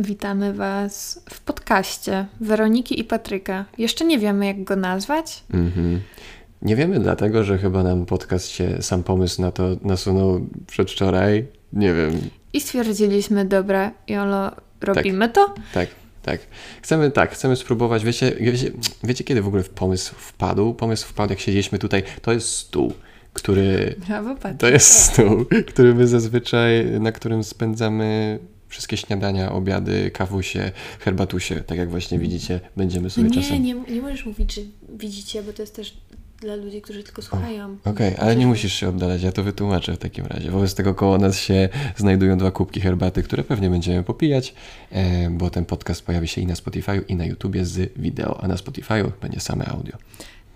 Witamy Was w podcaście Weroniki i Patryka. Jeszcze nie wiemy, jak go nazwać. Mhm. Nie wiemy dlatego, że chyba nam podcast się, sam pomysł na to nasunął przedwczoraj. Nie wiem. I stwierdziliśmy, dobra, Jolo, robimy to? Tak, tak. Chcemy tak, chcemy spróbować. Wiecie, wiecie, wiecie, kiedy w ogóle pomysł wpadł? Pomysł wpadł, jak siedzieliśmy tutaj. To jest stół, który. Brawo. To jest stół, który my zazwyczaj, na którym spędzamy wszystkie śniadania, obiady, kawusie, herbatusie, tak jak właśnie widzicie, będziemy sobie nie, czasem... nie, nie możesz mówić, że widzicie, bo to jest też dla ludzi, którzy tylko słuchają. Okej, ale nie musisz się oddalać, ja to wytłumaczę w takim razie. Wobec tego koło nas się znajdują dwa kubki herbaty, które pewnie będziemy popijać, e, bo ten podcast pojawi się i na Spotify, i na YouTubie z wideo, a na Spotify będzie same audio.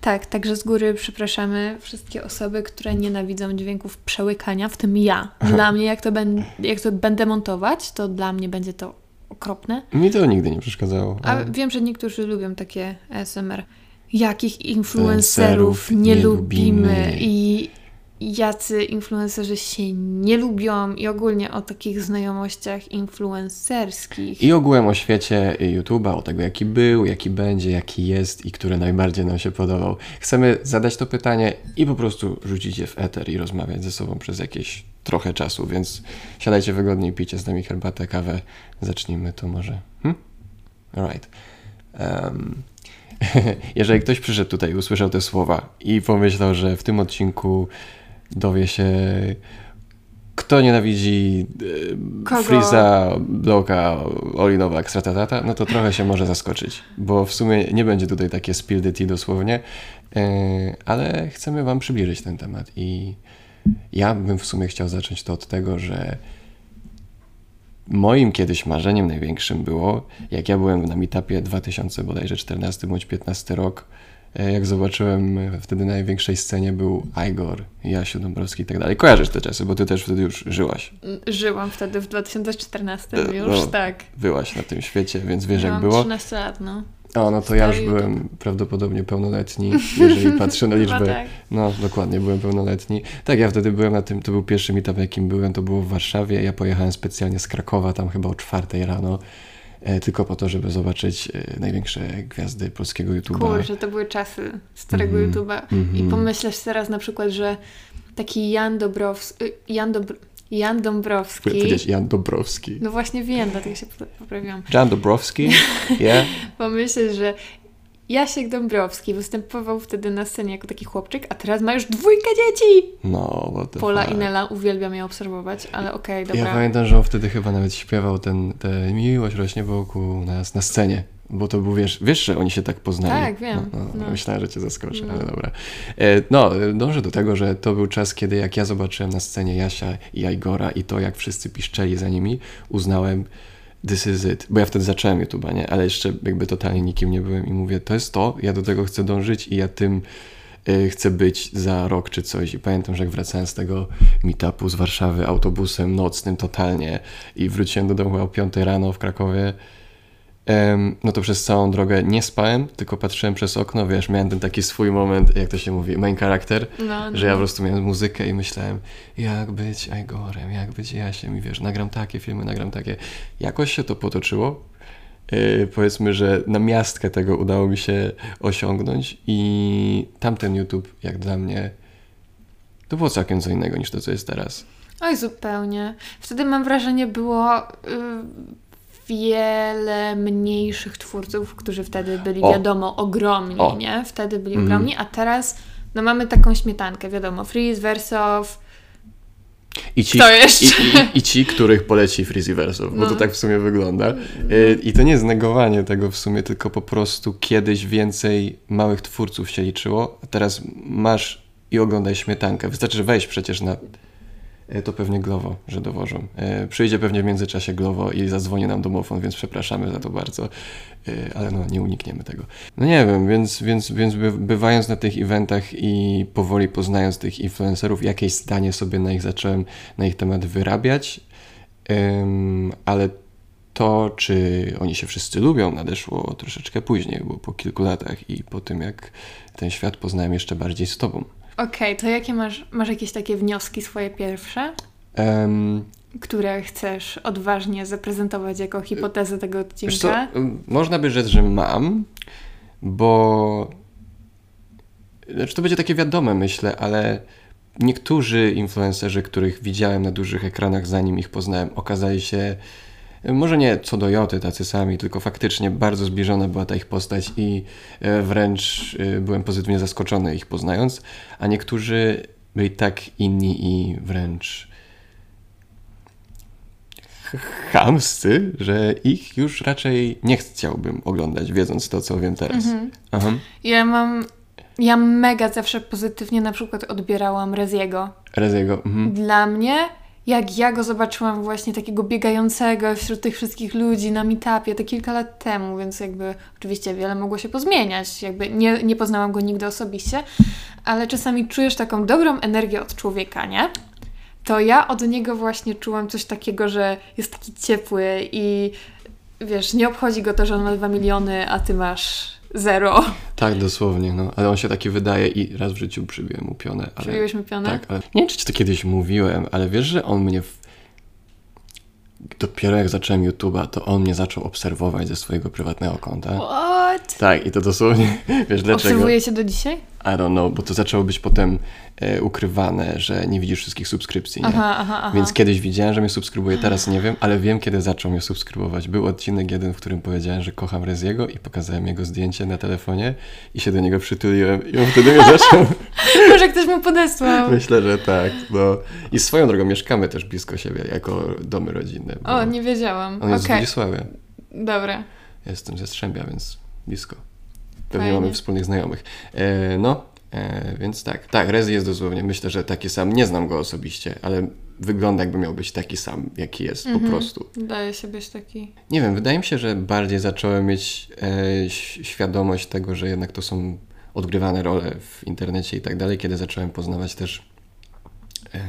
Tak, także z góry przepraszamy wszystkie osoby, które nienawidzą dźwięków przełykania, w tym ja. Dla mnie, jak to, ben, jak to będę montować, to dla mnie będzie to okropne. Mi to nigdy nie przeszkadzało. A ale- wiem, że niektórzy lubią takie ASMR. Jakich influencerów nie, nie lubimy. i jacy influencerzy się nie lubią i ogólnie o takich znajomościach influencerskich. I ogółem o świecie YouTube'a, o tego jaki był, jaki będzie, jaki jest i który najbardziej nam się podobał. Chcemy zadać to pytanie i po prostu rzucić je w eter i rozmawiać ze sobą przez jakieś trochę czasu, więc siadajcie wygodnie i pijcie z nami herbatę, kawę. Zacznijmy to może. Hm? Alright. Um, jeżeli ktoś przyszedł tutaj usłyszał te słowa i pomyślał, że w tym odcinku dowie się kto nienawidzi e, Kogo? Freeza, Bloka, Olinowa, Extratatata, no to trochę się może zaskoczyć, bo w sumie nie będzie tutaj takie spill the tea dosłownie, e, ale chcemy wam przybliżyć ten temat i ja bym w sumie chciał zacząć to od tego, że moim kiedyś marzeniem największym było, jak ja byłem na meetupie 2000 bodajże 14 bądź 15 rok, jak zobaczyłem e, wtedy na największej scenie był Igor, Jasiu Dąbrowski i tak dalej. Kojarzysz te czasy, bo ty też wtedy już żyłaś. Żyłam wtedy w 2014 E, już, no, tak. Byłaś na tym świecie, więc wiesz jak było. 13 lat, no. O, no to ja już Stary byłem prawdopodobnie pełnoletni, jeżeli patrzę na liczbę. tak. No, dokładnie, byłem pełnoletni. Tak, ja wtedy byłem na tym, to był pierwszy meetup, jakim byłem, to było w Warszawie. Ja pojechałem specjalnie z Krakowa, tam chyba o czwartej rano, e, tylko po to, żeby zobaczyć e, największe gwiazdy polskiego YouTube'a. Kurczę, to były czasy starego Mhm, YouTube'a. I mhm. pomyśleć teraz na przykład, że taki Jan Dobrowski, Jan, Dobr Jan Dąbrowski, Powiedzieć Jan Dobrowski. no właśnie wiem, dlatego się po- poprawiłam. Jan Dobrowski, yeah. Pomyśleć, że Jasiek Dąbrowski występował wtedy na scenie jako taki chłopczyk, a teraz ma już dwójkę dzieci! No, what the Pola fuck. i Nela uwielbiam je obserwować, ale okej, Ja dobra. pamiętam, że on wtedy chyba nawet śpiewał ten, te miłość rośnie wokół nas na scenie. Bo to był, wiesz, wiesz, że oni się tak poznali. Tak, wiem. No, no, No. Myślałem, że cię zaskoczę, No. ale dobra. E, no, dążę do tego, że to był czas, kiedy jak ja zobaczyłem na scenie Jasia i Igora i to, jak wszyscy piszczeli za nimi, uznałem, this is it. Bo ja wtedy zacząłem YouTube'a, nie? Ale jeszcze jakby totalnie nikim nie byłem i mówię, to jest to, ja do tego chcę dążyć i ja tym y, chcę być za rok czy coś. I pamiętam, że jak wracałem z tego meetupu z Warszawy autobusem nocnym totalnie i wróciłem do domu o 5 rano w Krakowie, no to przez całą drogę nie spałem, tylko patrzyłem przez okno, wiesz, miałem ten taki swój moment, jak to się mówi, main character, No, no. że ja po prostu miałem muzykę i myślałem, jak być Igorem, jak być Jasiem i wiesz, nagram takie filmy, nagram takie. Jakoś się to potoczyło. Yy, powiedzmy, że na miastkę tego udało mi się osiągnąć i tamten YouTube, jak dla mnie, to było całkiem co innego niż to, co jest teraz. Oj, zupełnie. Wtedy mam wrażenie, było y, wiele mniejszych twórców, którzy wtedy byli, O. wiadomo, ogromni, O. nie? Wtedy byli Mhm. ogromni, a teraz no mamy taką śmietankę, wiadomo, Freeze, Versow, I ci? I, i, I ci, których poleci Freezyversów, bo No. to tak w sumie wygląda. Y, I to nie jest negowanie tego w sumie, tylko po prostu kiedyś więcej małych twórców się liczyło, a teraz masz i oglądaj śmietankę. Wystarczy, wejść przecież na... y, To pewnie Glovo, że dowożą. Y, Przyjdzie pewnie w międzyczasie Glovo i zadzwoni nam domofon, więc przepraszamy za to bardzo. Y, Ale no, nie unikniemy tego. No nie wiem, więc, więc, więc by, bywając na tych eventach i powoli poznając tych influencerów, jakieś zdanie sobie na ich zacząłem na ich temat wyrabiać, ale to, czy oni się wszyscy lubią, nadeszło troszeczkę później, bo po kilku latach i po tym, jak ten świat poznałem jeszcze bardziej z tobą. Okej, to jakie masz, masz jakieś takie wnioski swoje pierwsze? Em, które chcesz odważnie zaprezentować jako hipotezę tego Wiesz co, odcinka? można by rzec, że mam, bo znaczy to będzie takie wiadome, myślę, ale niektórzy influencerzy, których widziałem na dużych ekranach, zanim ich poznałem, okazali się może nie co do joty tacy sami, tylko faktycznie bardzo zbliżona była ta ich postać i e, wręcz e, byłem pozytywnie zaskoczony ich poznając, a niektórzy byli tak inni i wręcz chamscy, że ich już raczej nie chciałbym oglądać, wiedząc to, co wiem teraz. Aha. Ja mam... Ja mega zawsze pozytywnie na przykład odbierałam Reziego. Reziego. Mhm. Dla mnie, jak ja go zobaczyłam właśnie takiego biegającego wśród tych wszystkich ludzi na meetupie te kilka lat temu, więc jakby oczywiście wiele mogło się pozmieniać. Jakby nie, nie poznałam go nigdy osobiście, ale czasami czujesz taką dobrą energię od człowieka, nie? To ja od niego właśnie czułam coś takiego, że jest taki ciepły i wiesz, nie obchodzi go to, że on ma 2 miliony, a ty masz zero. Tak, dosłownie, no. Ale on się taki wydaje i raz w życiu przybiłem mu pionę. Ale... Przybiłeś mi pionę? Tak, ale nie wiem, czy ci to kiedyś mówiłem, ale wiesz, że on mnie... W... Dopiero jak zacząłem YouTube'a, to on mnie zaczął obserwować ze swojego prywatnego konta. What? Tak, i to dosłownie, wiesz dlaczego? Obserwuje cię do dzisiaj? I don't know, bo to zaczęło być potem e, ukrywane, że nie widzisz wszystkich subskrypcji, nie? Aha, aha, aha. Więc kiedyś widziałem, że mnie subskrybuje, teraz nie wiem, ale wiem, kiedy zaczął mnie subskrybować. Był odcinek jeden, w którym powiedziałem, że kocham Reziego i pokazałem jego zdjęcie na telefonie i się do niego przytuliłem i on wtedy mnie zaczął. Może ktoś mu podesłał. Myślę, że tak, no. I swoją drogą mieszkamy też blisko siebie, jako domy rodzinne. O, nie wiedziałam. On jest z Wodzisławia. dobra. Jestem ze Strzębia, więc blisko. Pewnie Fajnie. mamy wspólnych znajomych. E, no, e, więc tak. Tak, Rezi jest dosłownie, myślę, że taki sam. Nie znam go osobiście, ale wygląda jakby miał być taki sam, jaki jest Mhm. po prostu. Daje się być taki... Nie wiem, wydaje mi się, że bardziej zacząłem mieć e, świadomość tego, że jednak to są odgrywane role w internecie i tak dalej, kiedy zacząłem poznawać też e,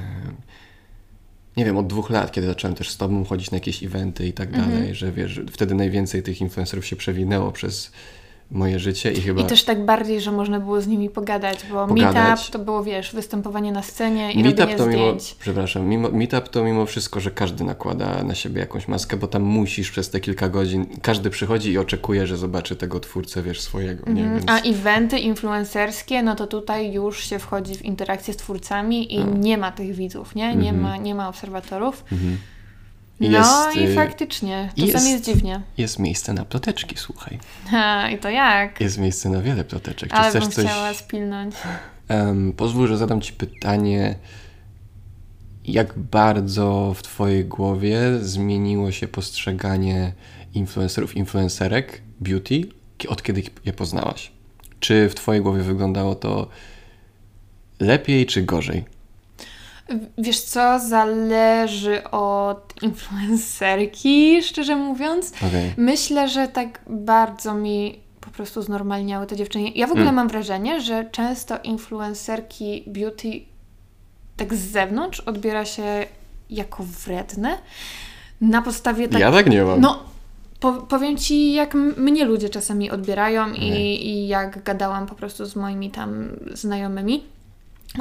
nie wiem, od dwóch lat, kiedy zacząłem też z tobą chodzić na jakieś eventy i tak Mhm. dalej, że wiesz, że wtedy najwięcej tych influencerów się przewinęło przez moje życie i chyba... I też tak bardziej, że można było z nimi pogadać, bo Pogadać. meetup to było, wiesz, występowanie na scenie i Meetup robienie to mimo, zdjęć. przepraszam, mimo, meetup to mimo wszystko, że każdy nakłada na siebie jakąś maskę, bo tam musisz przez te kilka godzin, każdy przychodzi i oczekuje, że zobaczy tego twórcę, wiesz, swojego, nie? Mhm. Więc... A eventy influencerskie, no to tutaj już się wchodzi w interakcję z twórcami i No. nie ma tych widzów, nie? Nie, Mhm. ma, nie ma obserwatorów. Mhm. I No jest, i y, faktycznie, czasami jest- jest dziwnie. Jest miejsce na ploteczki, słuchaj. Ha, I to jak? Jest miejsce na wiele ploteczek. Czy Ale chcesz bym coś... chciała spilnąć. Em, pozwól, że zadam Ci pytanie, jak bardzo w Twojej głowie zmieniło się postrzeganie influencerów, influencerek, beauty, od kiedy je poznałaś? Czy w Twojej głowie wyglądało to lepiej czy gorzej? Wiesz co, zależy od influencerki, szczerze mówiąc. Okej. Myślę, że tak bardzo mi po prostu znormalniały te dziewczyny. Ja w ogóle Mm. mam wrażenie, że często influencerki beauty tak z zewnątrz odbiera się jako wredne. Na podstawie tak... Ja tak nie mam. No, po, powiem Ci, jak mnie ludzie czasami odbierają i, i jak gadałam po prostu z moimi tam znajomymi.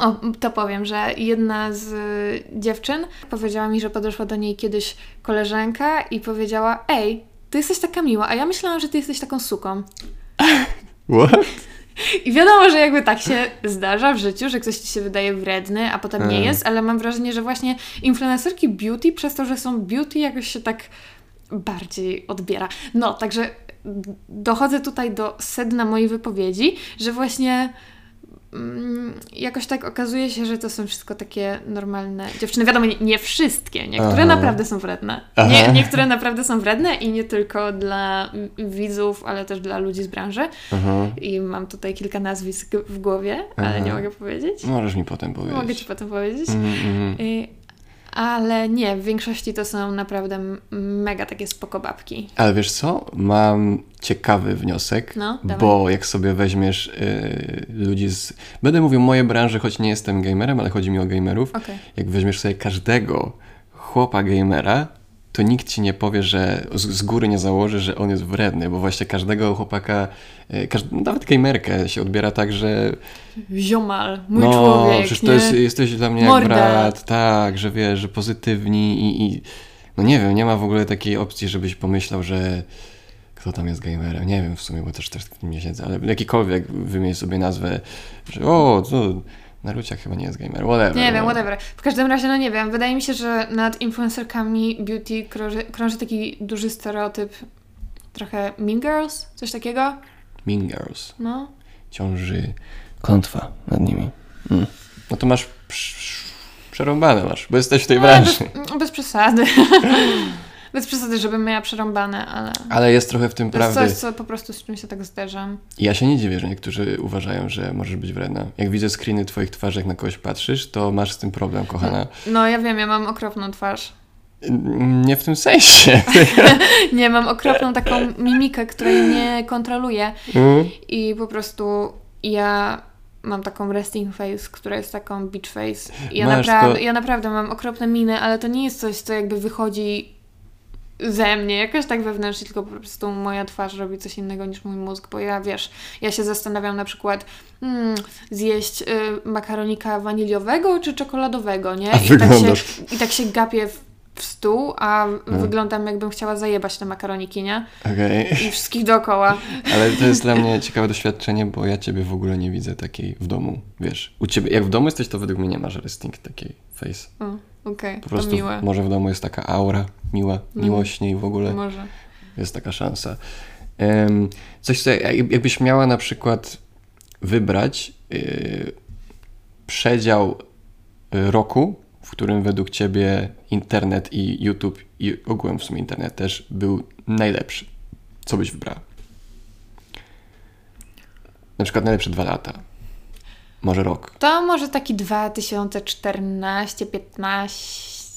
O, to powiem, że jedna z y, dziewczyn powiedziała mi, że podeszła do niej kiedyś koleżanka i powiedziała: Ej, ty jesteś taka miła, a ja myślałam, że ty jesteś taką suką. What? I wiadomo, że jakby tak się zdarza w życiu, że ktoś ci się wydaje wredny, a potem nie Mm. jest, ale mam wrażenie, że właśnie influencerki beauty, przez to, że są beauty, jakoś się tak bardziej odbiera. No, także dochodzę tutaj do sedna mojej wypowiedzi, że właśnie jakoś tak okazuje się, że to są wszystko takie normalne dziewczyny. Wiadomo, nie, wszystkie, niektóre Aha. naprawdę są wredne. Nie, niektóre naprawdę są wredne i nie tylko dla mm, widzów, ale też dla ludzi z branży. Aha. I mam tutaj kilka nazwisk w głowie, ale Aha. nie mogę powiedzieć. Możesz mi potem powiedzieć. Mogę Ci potem powiedzieć. Y, ale nie, w większości to są naprawdę mega takie spoko babki. Ale wiesz co? Mam ciekawy wniosek, No, bo jak sobie weźmiesz y, ludzi z... Będę mówił moje branże, choć nie jestem gamerem, ale chodzi mi o gamerów. Okej. Jak weźmiesz sobie każdego chłopa gamera to nikt ci nie powie, że z, góry nie założy, że on jest wredny, bo właśnie każdego chłopaka, e, każd, nawet gamerkę się odbiera tak, że Ziomal, mój no, człowiek, przecież nie? to jest, jesteś dla mnie Morda. jak brat, tak, że wiesz, że pozytywni i, i no nie wiem, nie ma w ogóle takiej opcji, żebyś pomyślał, że kto tam jest gamerem, nie wiem w sumie, bo też, też w tym nie siedzę, ale jakikolwiek wymień sobie nazwę, że o, co, Naruciak chyba nie jest gamer, whatever. Nie wiem, whatever. W każdym razie, no nie wiem, wydaje mi się, że nad influencerkami beauty krąży, krąży taki duży stereotyp, trochę Mean Girls, coś takiego, Mean Girls. no. ciąży klątwa nad nimi. Mm. No to masz przerąbane masz, bo jesteś w tej No, branży. bez, bez przesady. bez przesady, żebym miała przerąbane, ale... Ale jest trochę w tym To jest prawdy. coś, co po prostu z czym się tak zderzam. Ja się nie dziwię, że niektórzy uważają, że możesz być wredna. Jak widzę screeny twoich twarzy, jak na kogoś patrzysz, to masz z tym problem, kochana. No ja wiem, ja mam okropną twarz. Nie w tym sensie. Nie, mam okropną taką mimikę, której nie kontroluję Mm. i po prostu ja mam taką resting face, która jest taką beach face. I Ja, Masz naprawdę, to- ja naprawdę mam okropne miny, ale to nie jest coś, co jakby wychodzi ze mnie, jakoś tak wewnętrznie, tylko po prostu moja twarz robi coś innego niż mój mózg, bo ja wiesz, ja się zastanawiam na przykład hmm, zjeść y, makaronika waniliowego czy czekoladowego, nie? I tak, się, I tak się gapię w, w stół, a wyglądam jakbym chciała zajebać te makaroniki, nie? Okej. I wszystkich dookoła. Ale to jest dla mnie ciekawe doświadczenie, bo ja ciebie w ogóle nie widzę takiej w domu. Wiesz, u ciebie, jak w domu jesteś, to według mnie nie masz resting takiej face. O, Okej, Po to prostu miłe. może w domu jest taka aura miła, Mm. miłośniej w ogóle. Może. Jest taka szansa. Coś, co jak- jakbyś miała na przykład wybrać yy, przedział y, roku, w którym według ciebie internet i YouTube i ogółem w sumie internet też był najlepszy. Co byś wybrała? Na przykład najlepsze dwa lata. Może rok. To może taki 2014,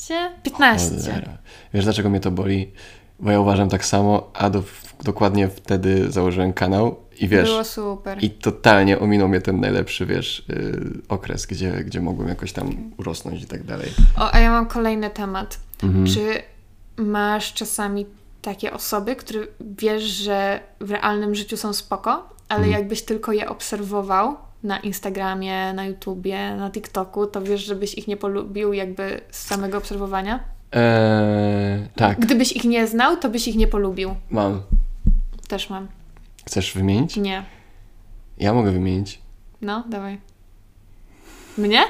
15? 15. Cholera. Wiesz dlaczego mnie to boli? Bo ja uważam tak samo, a do, dokładnie wtedy założyłem kanał i wiesz, Było super. i totalnie ominął mnie ten najlepszy, wiesz, yy, okres, gdzie, gdzie mogłem jakoś tam urosnąć i tak dalej. O, a ja mam kolejny temat. Mhm. Czy masz czasami takie osoby, które wiesz, że w realnym życiu są spoko, ale Mhm. jakbyś tylko je obserwował na Instagramie, na YouTubie, na TikToku, to wiesz, żebyś ich nie polubił jakby z samego obserwowania? Eee, tak, Gdybyś ich nie znał, to byś ich nie polubił. mam. Też mam. Chcesz wymienić? Nie. Ja mogę wymienić. No, dawaj. Mnie?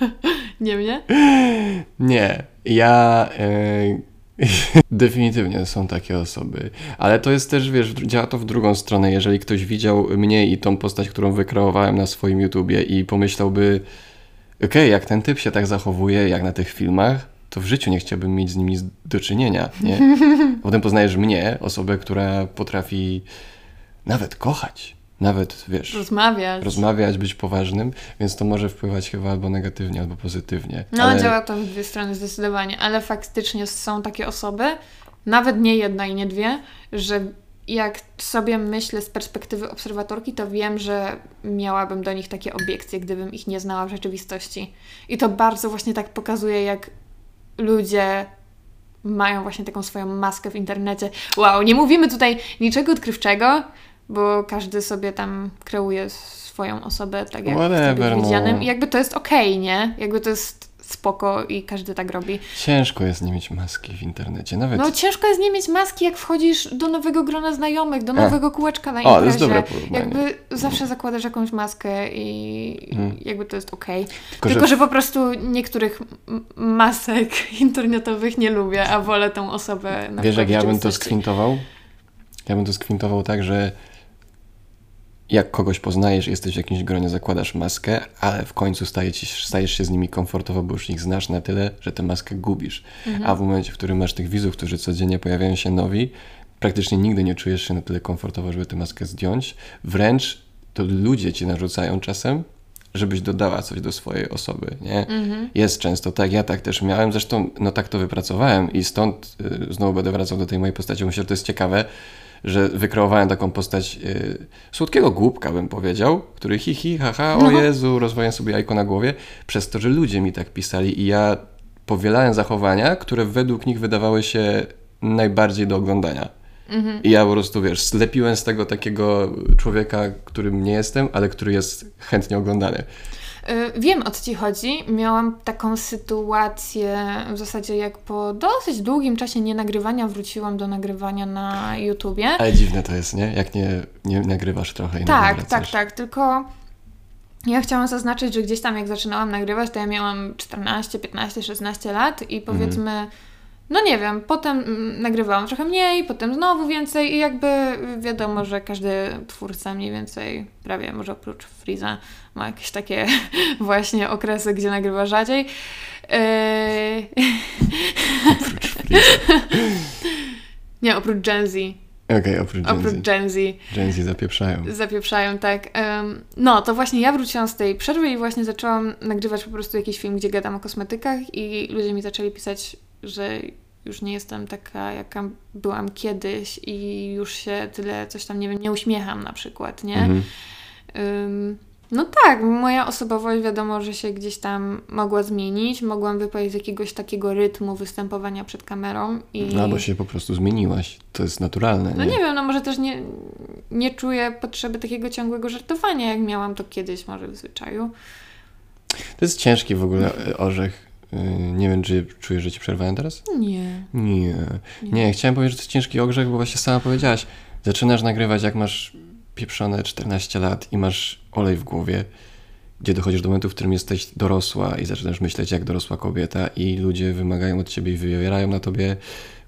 nie mnie? Nie, ja e, definitywnie są takie osoby, ale to jest też, wiesz, działa to w drugą stronę. Jeżeli ktoś widział mnie i tą postać, którą wykreowałem na swoim YouTubie i pomyślałby, okej, jak ten typ się tak zachowuje, jak na tych filmach, to w życiu nie chciałbym mieć z nimi do czynienia, nie? Potem poznajesz mnie, osobę, która potrafi nawet kochać, nawet, wiesz, Rozmawiać. rozmawiać, być poważnym, więc to może wpływać chyba albo negatywnie, albo pozytywnie. No, Ale- działa to w dwie strony zdecydowanie, ale faktycznie są takie osoby, nawet nie jedna i nie dwie, że jak sobie myślę z perspektywy obserwatorki, to wiem, że miałabym do nich takie obiekcje, gdybym ich nie znała w rzeczywistości. I to bardzo właśnie tak pokazuje, jak ludzie mają właśnie taką swoją maskę w internecie. Wow, nie mówimy tutaj niczego odkrywczego, bo każdy sobie tam kreuje swoją osobę tak jak chce Whatever, być no. widzianym. I jakby to jest okej, nie? Jakby to jest spoko i każdy tak robi. Ciężko jest nie mieć maski w internecie, nawet... No ciężko jest nie mieć maski, jak wchodzisz do nowego grona znajomych, do A. nowego kółeczka na O, imprezie. to jest dobre porównanie. Jakby zawsze zakładasz jakąś maskę i Mhm. jakby to jest okej. Tylko, Tylko, że że... po prostu niektórych masek internetowych nie lubię, a wolę tą osobę na wiesz, jak ja bym to skwintował? Ja bym to skwintował tak, że jak kogoś poznajesz, jesteś w jakimś gronie, zakładasz maskę, ale w końcu staje ci, stajesz się z nimi komfortowo, bo już ich znasz na tyle, że tę maskę gubisz. Mhm. A w momencie, w którym masz tych widzów, którzy codziennie pojawiają się nowi, praktycznie nigdy nie czujesz się na tyle komfortowo, żeby tę maskę zdjąć. Wręcz to ludzie ci narzucają czasem, żebyś dodała coś do swojej osoby, nie? Mhm. Jest często tak, ja tak też miałem, zresztą no tak to wypracowałem i stąd y, znowu będę wracał do tej mojej postaci. Myślę, że to jest ciekawe, że wykreowałem taką postać y, słodkiego głupka, bym powiedział, który hi, hi, haha, o No. Jezu, rozwojem sobie jajko na głowie, przez to, że ludzie mi tak pisali i ja powielałem zachowania, które według nich wydawały się najbardziej do oglądania. I ja po prostu, wiesz, zlepiłem z tego takiego człowieka, którym nie jestem, ale który jest chętnie oglądany. Y, Wiem o co ci chodzi. Miałam taką sytuację w zasadzie jak po dosyć długim czasie nienagrywania wróciłam do nagrywania na YouTubie. Ale dziwne to jest, nie? Jak nie, nie nagrywasz trochę i Tak, tak, tak. Tylko ja chciałam zaznaczyć, że gdzieś tam jak zaczynałam nagrywać, to ja miałam 14, 15, 16 lat i powiedzmy, no nie wiem, potem mm, nagrywałam trochę mniej, potem znowu więcej i jakby wiadomo, że każdy twórca mniej więcej, prawie może oprócz Freeza, ma jakieś takie właśnie okresy, gdzie nagrywa rzadziej. Yy... Oprócz Freeza. nie, oprócz Gen Z. Okej, oprócz Gen Oprócz Z. Gen Z. Gen Z zapieprzają. Zapieprzają, tak. No, to właśnie ja wróciłam z tej przerwy i właśnie zaczęłam nagrywać po prostu jakiś film, gdzie gadam o kosmetykach i ludzie mi zaczęli pisać, że już nie jestem taka, jaka byłam kiedyś i już się tyle coś tam, nie wiem, nie uśmiecham na przykład, nie? Mhm. Ym, no tak, moja osobowość wiadomo, że się gdzieś tam mogła zmienić. Mogłam wypaść z jakiegoś takiego rytmu występowania przed kamerą i... No, albo się po prostu zmieniłaś. To jest naturalne, No nie? nie wiem, no może też nie, nie czuję potrzeby takiego ciągłego żartowania, jak miałam to kiedyś może w zwyczaju. To jest ciężki w ogóle orzech. E, Nie wiem, czy czujesz, że ci przerwałem teraz? Nie. Nie. Nie, chciałem powiedzieć, że to jest ciężki orzech, bo właśnie sama powiedziałaś. Zaczynasz nagrywać, jak masz pieprzone 14 lat i masz olej w głowie, gdzie dochodzisz do momentu, w którym jesteś dorosła i zaczynasz myśleć jak dorosła kobieta i ludzie wymagają od ciebie i wywierają na tobie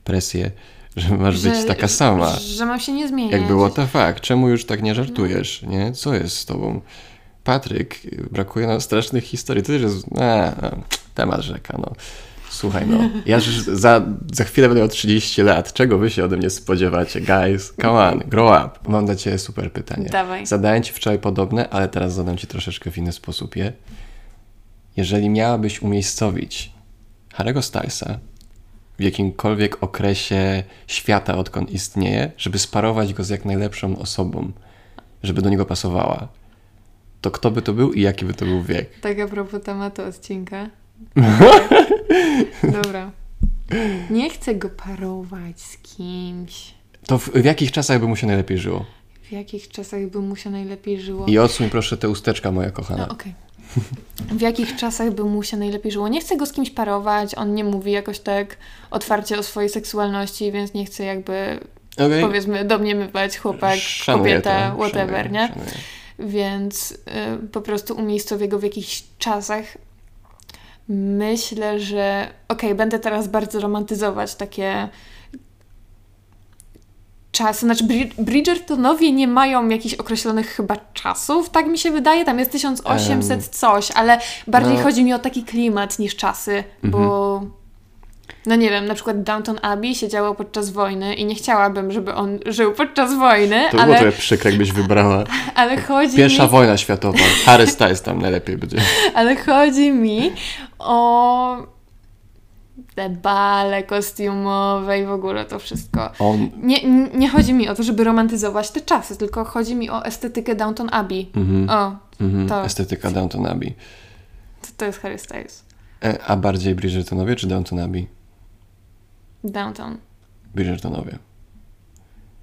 presję, że masz być taka sama. Że mam się nie zmieniać. Jak było to fakt, czemu już tak nie żartujesz, nie? Co jest z tobą? Patryk, brakuje nam strasznych historii. To też jest a, a, temat rzeka, no. Słuchaj, no. Ja już za, za chwilę będę miał 30 lat. Czego wy się ode mnie spodziewacie? Guys, come on, grow up. Mam dla ciebie super pytanie. Dawaj. Zadałem ci wczoraj podobne, ale teraz zadam ci troszeczkę w inny sposób je. Jeżeli miałabyś umiejscowić Harry'ego Stylesa w jakimkolwiek okresie świata, odkąd istnieje, żeby sparować go z jak najlepszą osobą, żeby do niego pasowała, to kto by to był i jaki by to był wiek? Tak a propos tematu odcinka. Dobra. Nie chcę go parować z kimś. To w, w jakich czasach by mu się najlepiej żyło? W jakich czasach by mu się najlepiej żyło? I odsuń proszę te usteczka, moja kochana. No okej. W jakich czasach by mu się najlepiej żyło? Nie chcę go z kimś parować, on nie mówi jakoś tak otwarcie o swojej seksualności, więc nie chcę jakby, Okej. powiedzmy, domniemywać chłopak, Szanuję kobieta, to, whatever, szanuję, nie? szanuję. Więc y, po prostu umiejscowię go w jakichś czasach. Myślę, że okej, będę teraz bardzo romantyzować takie czasy. Znaczy, Bri- Bridgertonowie nie mają jakichś określonych chyba czasów, tak mi się wydaje. Tam jest 1800 coś, ale bardziej no. chodzi mi o taki klimat niż czasy, bo no nie wiem, na przykład Downton Abbey się działo podczas wojny i nie chciałabym, żeby on żył podczas wojny, To było ale, trochę przykre, jakbyś wybrała. ale chodzi Pierwsza mi... wojna światowa. Harry Styles tam najlepiej będzie. Ale chodzi mi o te bale kostiumowe i w ogóle to wszystko. On... Nie, nie chodzi mi o to, żeby romantyzować te czasy, tylko chodzi mi o estetykę Downton Abbey. Mhm. O, Mhm. to. Estetyka Downton Abbey. to, to jest Harry Styles. E, A bardziej Bridgertonowie czy Downton Abbey? Downton. Bridgertonowie.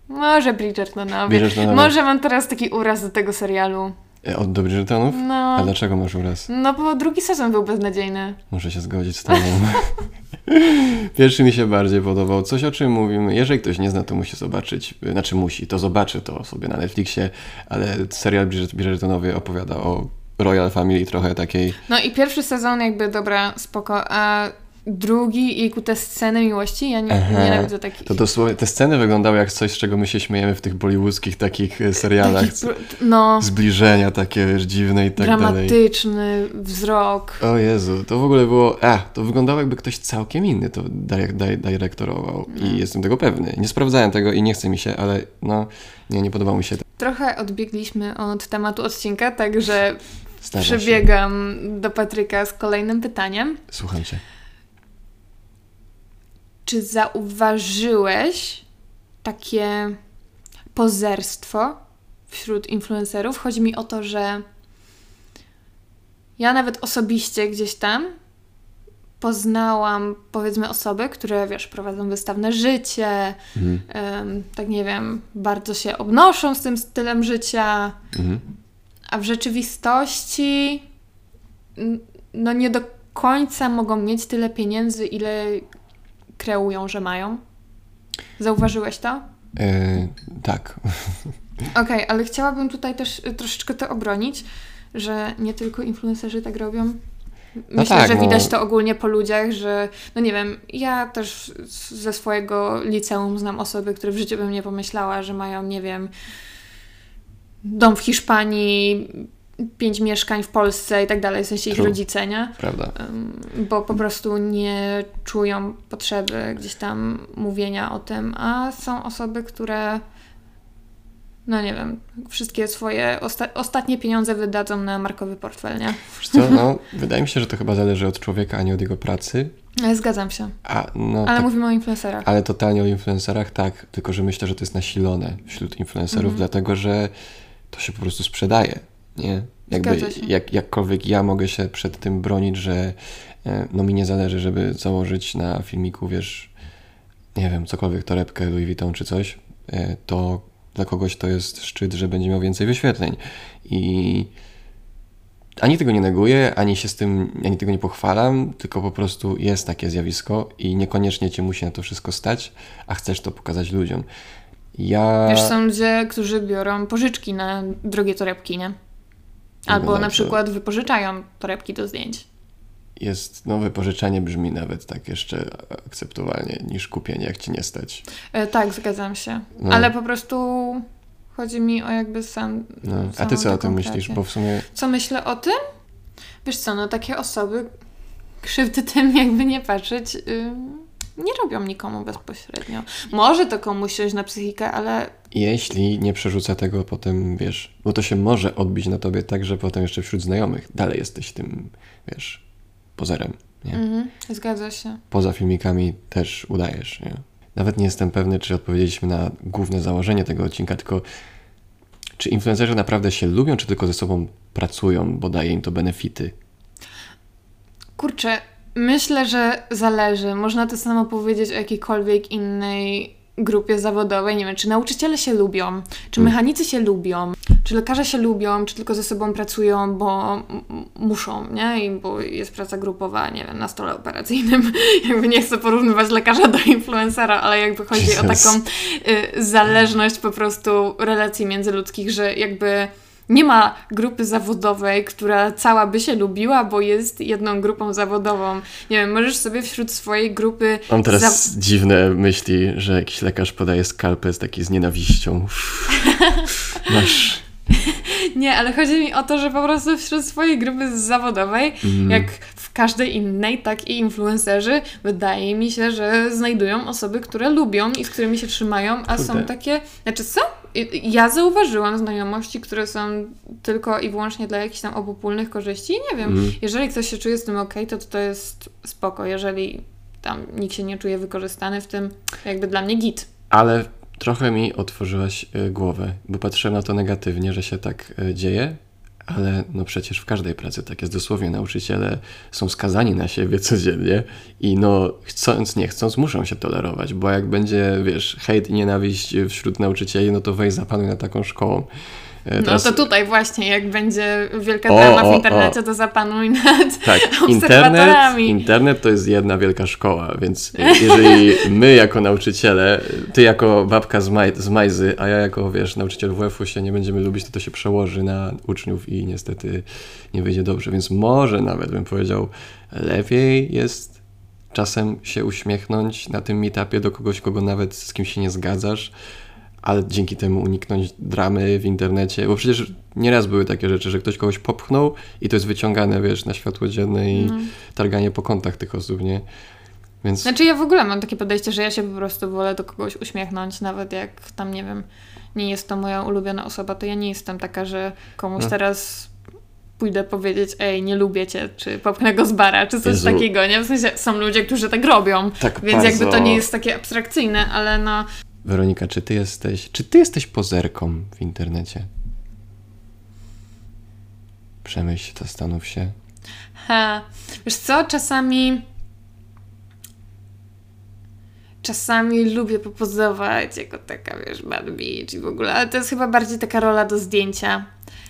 Może Bridgertonowie. Bridgertonowie. Może mam teraz taki uraz do tego serialu. E, Od do Bridgertonów? No. A dlaczego masz uraz? No bo drugi sezon był beznadziejny. Muszę się zgodzić z tobą. Pierwszy mi się bardziej podobał. Coś o czym mówimy. Jeżeli ktoś nie zna, to musi zobaczyć. Znaczy musi, to zobaczy to sobie na Netflixie, ale serial Bridger- Bridgertonowie opowiada o Royal Family trochę takiej. No i pierwszy sezon jakby, dobra, spoko, a drugi i ku te sceny miłości, ja nie, Aha. nienawidzę takich. To dosłownie te sceny wyglądały jak coś, z czego my się śmiejemy w tych bollywoodzkich takich e, serialach. takich br- no, Zbliżenia takie wiesz, dziwne i tak dalej. dramatyczny wzrok. O Jezu, to w ogóle było. A, to wyglądało jakby ktoś całkiem inny to dyrektorował. No. I jestem tego pewny. Nie sprawdzałem tego i nie chce mi się, ale no, nie, nie podobało mi się. Trochę odbiegliśmy od tematu odcinka, także się. przebiegam do Patryka z kolejnym pytaniem. Słucham cię. Czy zauważyłeś takie pozerstwo wśród influencerów? Chodzi mi o to, że ja nawet osobiście gdzieś tam poznałam, powiedzmy, osoby, które, wiesz, prowadzą wystawne życie, Mhm. em, tak nie wiem, bardzo się obnoszą z tym stylem życia, Mhm. a w rzeczywistości no nie do końca mogą mieć tyle pieniędzy, ile kreują, że mają. Zauważyłeś to? E, tak. Okej, ale chciałabym tutaj też y, troszeczkę to obronić, że nie tylko influencerzy tak robią. Myślę, tak, że no. widać to ogólnie po ludziach, że no nie wiem, ja też ze swojego liceum znam osoby, które w życiu bym nie pomyślała, że mają, nie wiem, dom w Hiszpanii, pięć mieszkań w Polsce i tak dalej, w sensie ich True. rodzice, nie? Prawda. Bo po prostu nie czują potrzeby gdzieś tam mówienia o tym, a są osoby, które no nie wiem, wszystkie swoje osta- ostatnie pieniądze wydadzą na markowy portfel, nie? Wiesz co, no, wydaje mi się, że to chyba zależy od człowieka, a nie od jego pracy. Ale Zgadzam się. A, no, Ale tak, mówimy o influencerach. ale totalnie o influencerach tak, tylko że myślę, że to jest nasilone wśród influencerów, Mhm. dlatego że to się po prostu sprzedaje, nie? Jakby jak, jakkolwiek ja mogę się przed tym bronić, że e, no mi nie zależy, żeby założyć na filmiku, wiesz, nie wiem, cokolwiek, torebkę Louis Vuitton czy coś, e, to dla kogoś to jest szczyt, że będzie miał więcej wyświetleń. I ani tego nie neguję, ani się z tym, ani tego nie pochwalam, tylko po prostu jest takie zjawisko i niekoniecznie cię musi na to wszystko stać, a chcesz to pokazać ludziom. Ja... Wiesz, są ludzie, którzy biorą pożyczki na drogie torebki, nie? Albo na przykład wypożyczają torebki do zdjęć. Jest, no wypożyczanie brzmi nawet tak jeszcze akceptowalnie niż kupienie, jak ci nie stać. E, tak, zgadzam się. No. Ale po prostu chodzi mi o jakby sam. No. A ty co o tym myślisz? Bo w sumie Co myślę o tym? Wiesz co, no takie osoby, krzywdy tym jakby nie patrzeć, ym, nie robią nikomu bezpośrednio. Może to komuś siąść na psychikę, ale jeśli nie przerzuca tego potem, wiesz, bo to się może odbić na tobie tak, że potem jeszcze wśród znajomych dalej jesteś tym, wiesz, pozerem, nie? mhm, zgadza się. Poza filmikami też udajesz, nie? Nawet nie jestem pewny, czy odpowiedzieliśmy na główne założenie tego odcinka, tylko czy influencerzy naprawdę się lubią, czy tylko ze sobą pracują, bo daje im to benefity? Kurczę, myślę, że zależy. Można to samo powiedzieć o jakiejkolwiek innej grupie zawodowej. Nie wiem, czy nauczyciele się lubią, czy Mm. mechanicy się lubią, czy lekarze się lubią, czy tylko ze sobą pracują, bo muszą, nie? I bo jest praca grupowa, nie wiem, na stole operacyjnym. jakby nie chcę porównywać lekarza do influencera, ale jakby chodzi o taką y, zależność po prostu relacji międzyludzkich, że jakby nie ma grupy zawodowej, która cała by się lubiła, bo jest jedną grupą zawodową. Nie wiem, możesz sobie wśród swojej grupy. Mam teraz za- dziwne myśli, że jakiś lekarz podaje skalpel taki z nienawiścią. Masz. Nie, ale chodzi mi o to, że po prostu wśród swojej grupy zawodowej, Mm. jak w każdej innej, tak i influencerzy, wydaje mi się, że znajdują osoby, które lubią i z którymi się trzymają, a są Kurde. takie. Znaczy, są. Ja zauważyłam znajomości, które są tylko i wyłącznie dla jakichś tam obopólnych korzyści. I nie wiem, Mm. jeżeli ktoś się czuje z tym ok, to to jest spoko. Jeżeli tam nikt się nie czuje wykorzystany w tym, jakby dla mnie git. Ale trochę mi otworzyłaś y, głowę, bo patrzyłem na to negatywnie, że się tak y, dzieje, ale no przecież w każdej pracy tak jest dosłownie. Nauczyciele są skazani na siebie codziennie i no chcąc, nie chcąc muszą się tolerować, bo jak będzie, wiesz, hejt i nienawiść wśród nauczycieli, no to weź zapanuj nad taką szkołą. Y, No teraz- to tutaj właśnie, jak będzie wielka O, drama w internecie, o. to zapanuj nad Tak, internet, internet to jest jedna wielka szkoła, więc jeżeli my jako nauczyciele, ty jako babka z, maj, z Majzy, a ja jako, wiesz, nauczyciel WF-u się nie będziemy lubić, to to się przełoży na uczniów i niestety nie wyjdzie dobrze, więc może nawet bym powiedział, lepiej jest czasem się uśmiechnąć na tym meetupie do kogoś, kogo nawet z kim się nie zgadzasz, ale dzięki temu uniknąć dramy w internecie, bo przecież nieraz były takie rzeczy, że ktoś kogoś popchnął i to jest wyciągane, wiesz, na światło dzienne i Mhm. targanie po kątach tych osób, nie? Więc Znaczy ja w ogóle mam takie podejście, że ja się po prostu wolę do kogoś uśmiechnąć, nawet jak tam, nie wiem, nie jest to moja ulubiona osoba, to ja nie jestem taka, że komuś No. teraz pójdę powiedzieć, ej, nie lubię cię, czy popchnę go z bara, czy coś Jezu. takiego, nie? W sensie są ludzie, którzy tak robią, tak więc bardzo... jakby to nie jest takie abstrakcyjne, ale no, Weronika, czy ty jesteś, czy ty jesteś pozerką w internecie? Przemyśl, zastanów się. ha, wiesz co, czasami czasami lubię popozować jako taka, wiesz, bad bitch i w ogóle, ale to jest chyba bardziej taka rola do zdjęcia.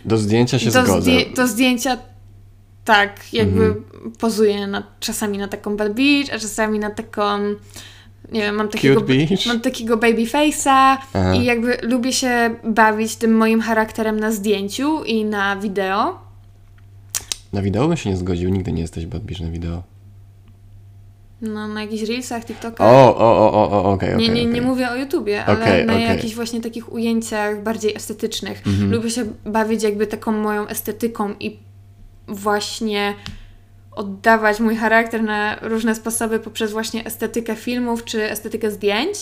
Do zdjęcia się do, zgodzę. zdję- do zdjęcia tak, jakby Mhm. pozuję na, czasami na taką bad bitch, a czasami na taką nie wiem, mam takiego, mam takiego baby face'a i jakby lubię się bawić tym moim charakterem na zdjęciu i na wideo. Na wideo bym się nie zgodził, nigdy nie jesteś bad bitch na wideo. No, na jakichś reelsach, TikTokach. O, o, o, o, o okej, Nie, okej, nie, nie okej. mówię o YouTubie, ale Okej, na okej. jakichś właśnie takich ujęciach bardziej estetycznych. Mhm. Lubię się bawić jakby taką moją estetyką i właśnie oddawać mój charakter na różne sposoby poprzez właśnie estetykę filmów czy estetykę zdjęć.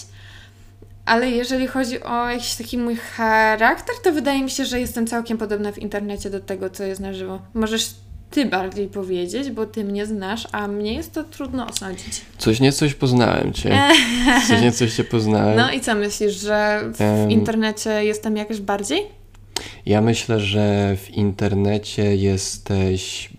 Ale jeżeli chodzi o jakiś taki mój charakter, to wydaje mi się, że jestem całkiem podobna w internecie do tego, co jest na żywo. Możesz ty bardziej powiedzieć, bo ty mnie znasz, a mnie jest to trudno osądzić. Coś nie coś poznałem cię. Coś nie coś cię poznałem. No i co myślisz, że w Em. internecie jestem jakoś bardziej? Ja myślę, że w internecie jesteś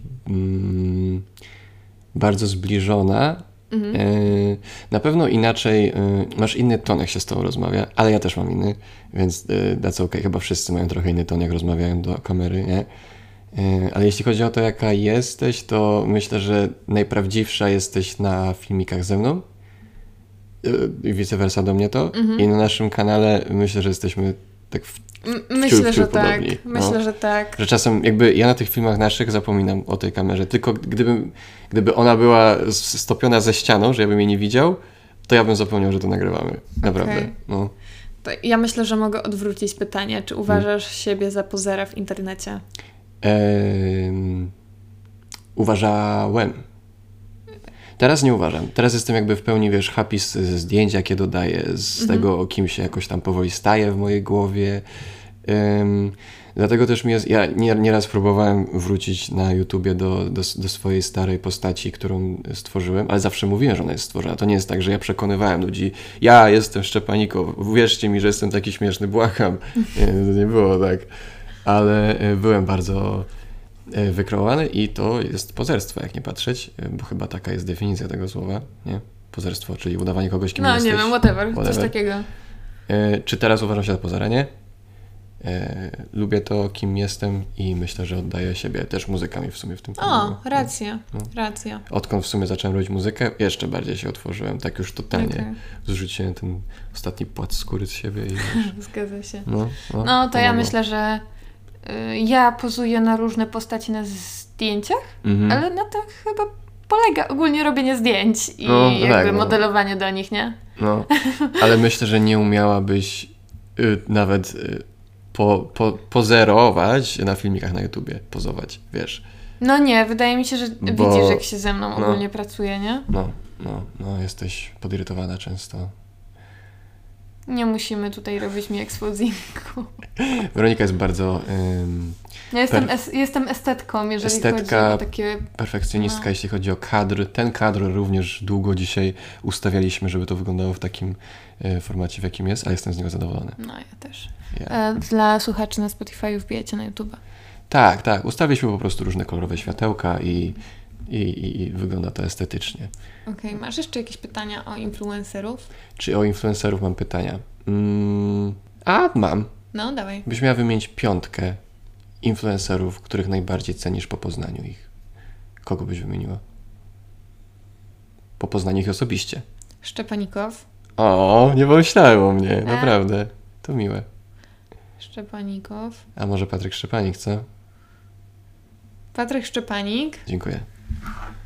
bardzo zbliżona. Mhm. E, na pewno inaczej, e, masz inny ton, jak się z tobą rozmawia, ale ja też mam inny, więc e, that's okay. Chyba wszyscy mają trochę inny ton, jak rozmawiają do kamery, nie? Ale jeśli chodzi o to, jaka jesteś, to myślę, że najprawdziwsza jesteś na filmikach ze mną i vice versa do mnie to. Mhm. I na naszym kanale myślę, że jesteśmy tak w Myślę, że tak. no. Myślę, że tak. że czasem jakby ja na tych filmach naszych zapominam o tej kamerze, tylko gdyby, gdyby ona była stopiona ze ścianą, że ja bym jej nie widział, to ja bym zapomniał, że to nagrywamy. Naprawdę. Okej. No. Ja myślę, że mogę odwrócić pytanie. Czy uważasz siebie za pozera w internecie? Em, uważałem. Teraz nie uważam. Teraz jestem jakby w pełni, wiesz, happy z, zdjęć, jakie dodaję, z tego, kim się jakoś tam powoli staje w mojej głowie. Em, dlatego też mi jest, ja nie- nieraz próbowałem wrócić na YouTubie do, do, do swojej starej postaci, którą stworzyłem, ale zawsze mówiłem, że ona jest stworzona. To nie jest tak, że ja przekonywałem ludzi, ja jestem Szczepaniko, uwierzcie mi, że jestem taki śmieszny, błagam. Nie, to nie było tak. Ale e, byłem bardzo wykreowany i to jest pozerstwo, jak nie patrzeć, e, bo chyba taka jest definicja tego słowa, nie? Pozerstwo, czyli udawanie kogoś, kim No jesteś. nie wiem, whatever, coś whatever. takiego. E, Czy teraz uważam się za pozera? Nie. E, lubię to, kim jestem i myślę, że oddaję siebie też muzykami w sumie w tym filmie. O, racja, No. racja. Odkąd w sumie zacząłem robić muzykę, jeszcze bardziej się otworzyłem, tak już totalnie. Okej. Zrzuciłem ten ostatni płat skóry z siebie i wiesz, Zgadza się. no, no, No to ja pomogło. myślę, że ja pozuję na różne postaci na zdjęciach, Mhm. ale na to chyba polega ogólnie robienie zdjęć i No, jakby tak, no. modelowanie do nich, nie? No, ale myślę, że nie umiałabyś y, nawet y, po, po, pozerować na filmikach na YouTubie, pozować, wiesz. No nie, wydaje mi się, że Bo- widzisz, jak się ze mną no. ogólnie pracuje, nie? No, no, no, jesteś podirytowana często. Nie musimy tutaj robić mi ekspozingu. Weronika jest bardzo ym, Ja jestem, es, jestem estetką, jeżeli Estetka- chodzi o takie... perfekcjonistka, No. jeśli chodzi o kadr. Ten kadr również długo dzisiaj ustawialiśmy, żeby to wyglądało w takim e, formacie, w jakim jest, a jestem z niego zadowolony. No ja też. E, Dla słuchaczy na Spotify wbijecie na YouTube. Tak, tak. Ustawiliśmy po prostu różne kolorowe światełka i, i, i, i wygląda to estetycznie. Okej, masz jeszcze jakieś pytania o influencerów? Czy o influencerów mam pytania? Mm, a, mam. No, dawaj. Byś miała wymienić piątkę influencerów, których najbardziej cenisz po poznaniu ich. Kogo byś wymieniła? Po poznaniu ich osobiście. Szczepanikow. O, nie pomyślałem o mnie, naprawdę. To miłe. Szczepanikow. A może Patryk Szczepanik, co? Patryk Szczepanik. Dziękuję.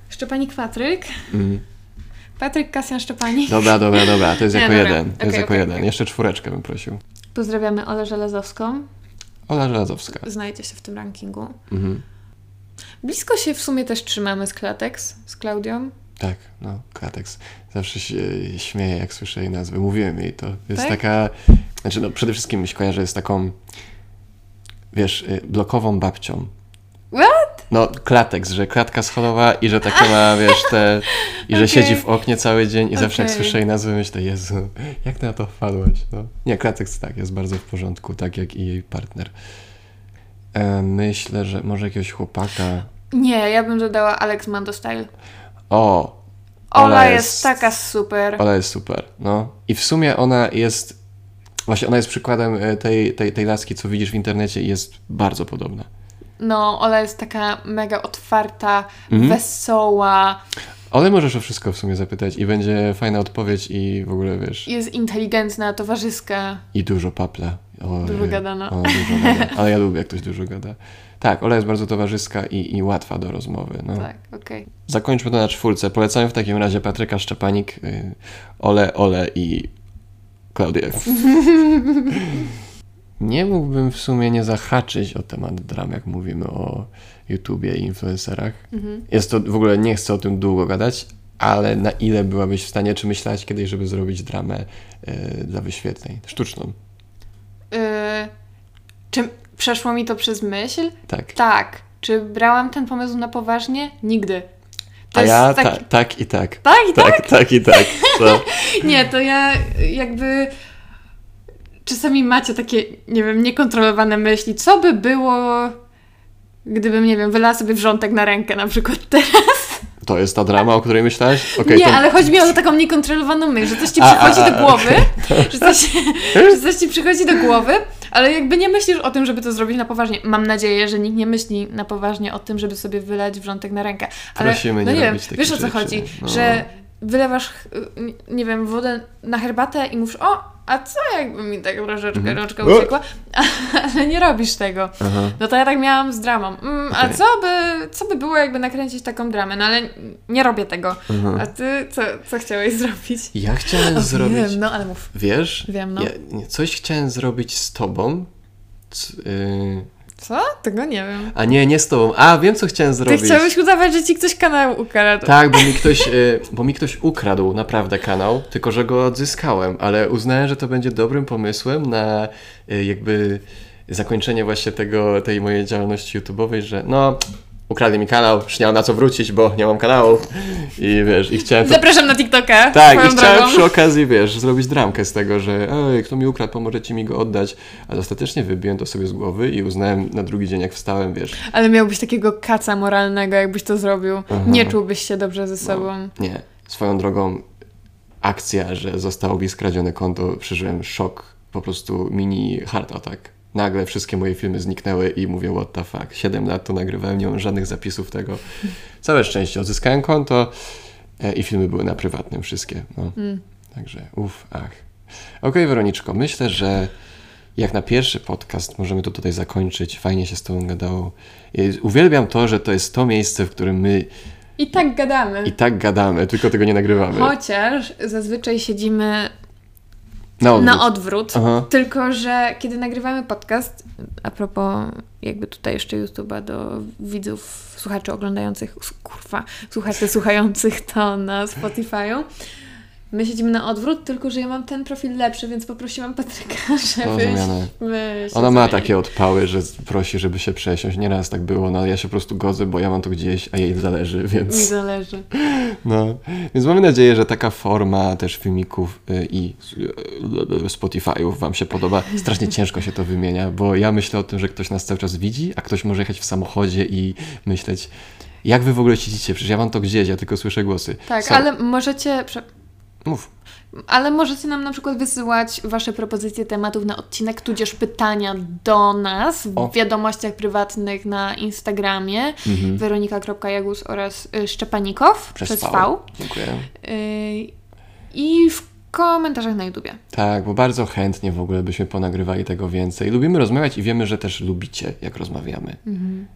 Szczepanik Patryk. Mm. Patryk Kasjan Szczepanik. Dobra, dobra, dobra, to jest jako dobra. jeden. To Okej, jest jako okej, jeden. okej. Jeszcze czwóreczkę bym prosił. Pozdrawiamy Olę Żelazowską. Ola Żelazowska. Znajdzie się w tym rankingu. Mhm. Blisko się w sumie też trzymamy z Klatex, z Klaudią. Tak, no, Klateks. Zawsze się śmieję, jak słyszę jej nazwę. Mówiłem jej to. Jest Tak? taka... Znaczy, no, przede wszystkim mi się kojarzy z taką, wiesz, y, blokową babcią. What? No, Klateks, że klatka schodowa i że takie ma, wiesz, te... I że Okej. siedzi w oknie cały dzień i zawsze jak słyszę jej nazwę, myślę, Jezu, jak na to wpadłaś, no. Nie, Klateks tak, jest bardzo w porządku, tak jak i jej partner. E, myślę, że może jakiegoś chłopaka... Nie, ja bym dodała Alex Mando Style. O, Ola, Ola jest... jest- taka super. Ola jest super, no. I w sumie ona jest, właśnie ona jest przykładem e, tej, tej, tej laski, co widzisz w internecie i jest bardzo podobna. No, Ola jest taka mega otwarta, Mhm. wesoła, Ale możesz o wszystko w sumie zapytać i będzie fajna odpowiedź i w ogóle wiesz, jest inteligentna, towarzyska. i dużo papla. O, Dużo gada, no. O, dużo gada. Ale ja lubię, jak ktoś dużo gada. Tak, Ola jest bardzo towarzyska i, i łatwa do rozmowy. No. Tak, okej. Zakończmy to na czwórce. Polecamy w takim razie Patryka Szczepanik, y, Ole, Ole i Klaudię. nie mógłbym w sumie nie zahaczyć o temat dram, jak mówimy o YouTubie i influencerach. Mhm. Jest to, w ogóle nie chcę o tym długo gadać, ale na ile byłabyś w stanie, czy myślałaś kiedyś, żeby zrobić dramę y, dla wyświetleń? Sztuczną. Y, czy przeszło mi to przez myśl? Tak. Tak. Czy brałam ten pomysł na poważnie? Nigdy. To A ja taki- ta, tak i tak. Tak i tak? Tak, tak i tak. Nie, to ja jakby czasami macie takie, nie wiem, niekontrolowane myśli. Co by było, gdybym, nie wiem, wylała sobie wrzątek na rękę na przykład teraz? To jest ta drama, o której myślałaś? Okej, nie, to... ale chodzi mi o taką niekontrolowaną myśl, że coś ci A, przychodzi a, a, do głowy, że, coś, że coś ci przychodzi do głowy, ale jakby nie myślisz o tym, żeby to zrobić na poważnie. Mam nadzieję, że nikt nie myśli na poważnie o tym, żeby sobie wylać wrzątek na rękę. Ale Prosimy no nie nie wiem, wiesz o co rzeczy, chodzi, no. że wylewasz, y, nie wiem, wodę na herbatę i mówisz, o, a co jakby mi tak troszeczkę Mhm. uciekła, ale nie robisz tego. Aha. No to ja tak miałam z dramą. Mm, A Okej. co by, co by było, jakby nakręcić taką dramę? No ale nie robię tego. Aha. A ty co, co chciałeś zrobić? Ja chciałem O, zrobić... Wiem, no ale mów. Wiesz? Wiem, no. Ja, coś chciałem zrobić z tobą. C, y, Co? Tego nie wiem. a nie, nie z tobą. A, wiem co chciałem Ty zrobić. chciałeś udawać, że ci ktoś kanał ukradł. Tak, bo mi, ktoś, y, bo mi ktoś ukradł naprawdę kanał, tylko że go odzyskałem, ale uznałem, że to będzie dobrym pomysłem na y, jakby zakończenie właśnie tego, tej mojej działalności YouTube'owej, że no, ukradli mi kanał, już nie mam na co wrócić, bo nie mam kanału i wiesz, i chciałem to Zapraszam na TikToka. Tak, i chciałem drogą. przy okazji, wiesz, zrobić dramkę z tego, że ej, kto mi ukradł, pomożecie mi go oddać. Ale ostatecznie wybiłem to sobie z głowy i uznałem na drugi dzień, jak wstałem, wiesz, Ale miałbyś takiego kaca moralnego, jakbyś to zrobił. Aha. Nie czułbyś się dobrze ze sobą. no, nie. Swoją drogą akcja, że zostało mi skradzione konto, przeżyłem szok, po prostu mini heart attack. Nagle wszystkie moje filmy zniknęły i mówię, what the fuck. Siedem lat to nagrywałem, nie mam żadnych zapisów tego. Całe szczęście, odzyskałem konto e, i filmy były na prywatnym wszystkie. No. Mm. Także uff, ach. Okej, Weroniczko, myślę, że jak na pierwszy podcast możemy to tutaj zakończyć. Fajnie się z Tobą gadało. Uwielbiam to, że to jest to miejsce, w którym my I tak gadamy. i tak gadamy, tylko tego nie nagrywamy. Chociaż zazwyczaj siedzimy Na odwrót. na odwrót. Tylko, że kiedy nagrywamy podcast, a propos jakby tutaj jeszcze YouTube'a do widzów, słuchaczy oglądających, kurwa, słuchaczy słuchających to na Spotify'u, my siedzimy na odwrót, tylko że ja mam ten profil lepszy, więc poprosiłam Patryka, żebyśmy Ona ma takie odpały, że prosi, żeby się przesiąść. Nieraz tak było, no ja się po prostu godzę, bo ja mam to gdzieś, a jej zależy, Mi więc... zależy. No, więc mamy nadzieję, że taka forma też filmików y, i y, Spotify'ów Wam się podoba. Strasznie ciężko się to wymienia, bo ja myślę o tym, że ktoś nas cały czas widzi, a ktoś może jechać w samochodzie i myśleć, jak Wy w ogóle siedzicie? Przecież ja mam to gdzieś, ja tylko słyszę głosy. Tak, ale możecie... Mów. Ale możecie nam na przykład wysyłać Wasze propozycje tematów na odcinek, tudzież pytania do nas w O. wiadomościach prywatnych na Instagramie Mhm. weronika.jagus oraz y, Szczepanikow Przez, przez, V. V. Dziękuję. Y, I w komentarzach na YouTubie. Tak, bo bardzo chętnie w ogóle byśmy ponagrywali tego więcej. Lubimy rozmawiać i wiemy, że też lubicie, jak rozmawiamy.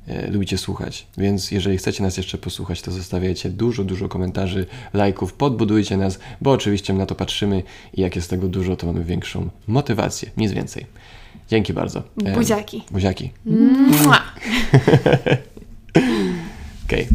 E, lubicie słuchać. Więc jeżeli chcecie nas jeszcze posłuchać, to zostawiajcie dużo, dużo komentarzy, lajków, podbudujcie nas, bo oczywiście na to patrzymy i jak jest tego dużo, to mamy większą motywację. Nic więcej. Dzięki bardzo. E, Buziaki. Buziaki. Okej.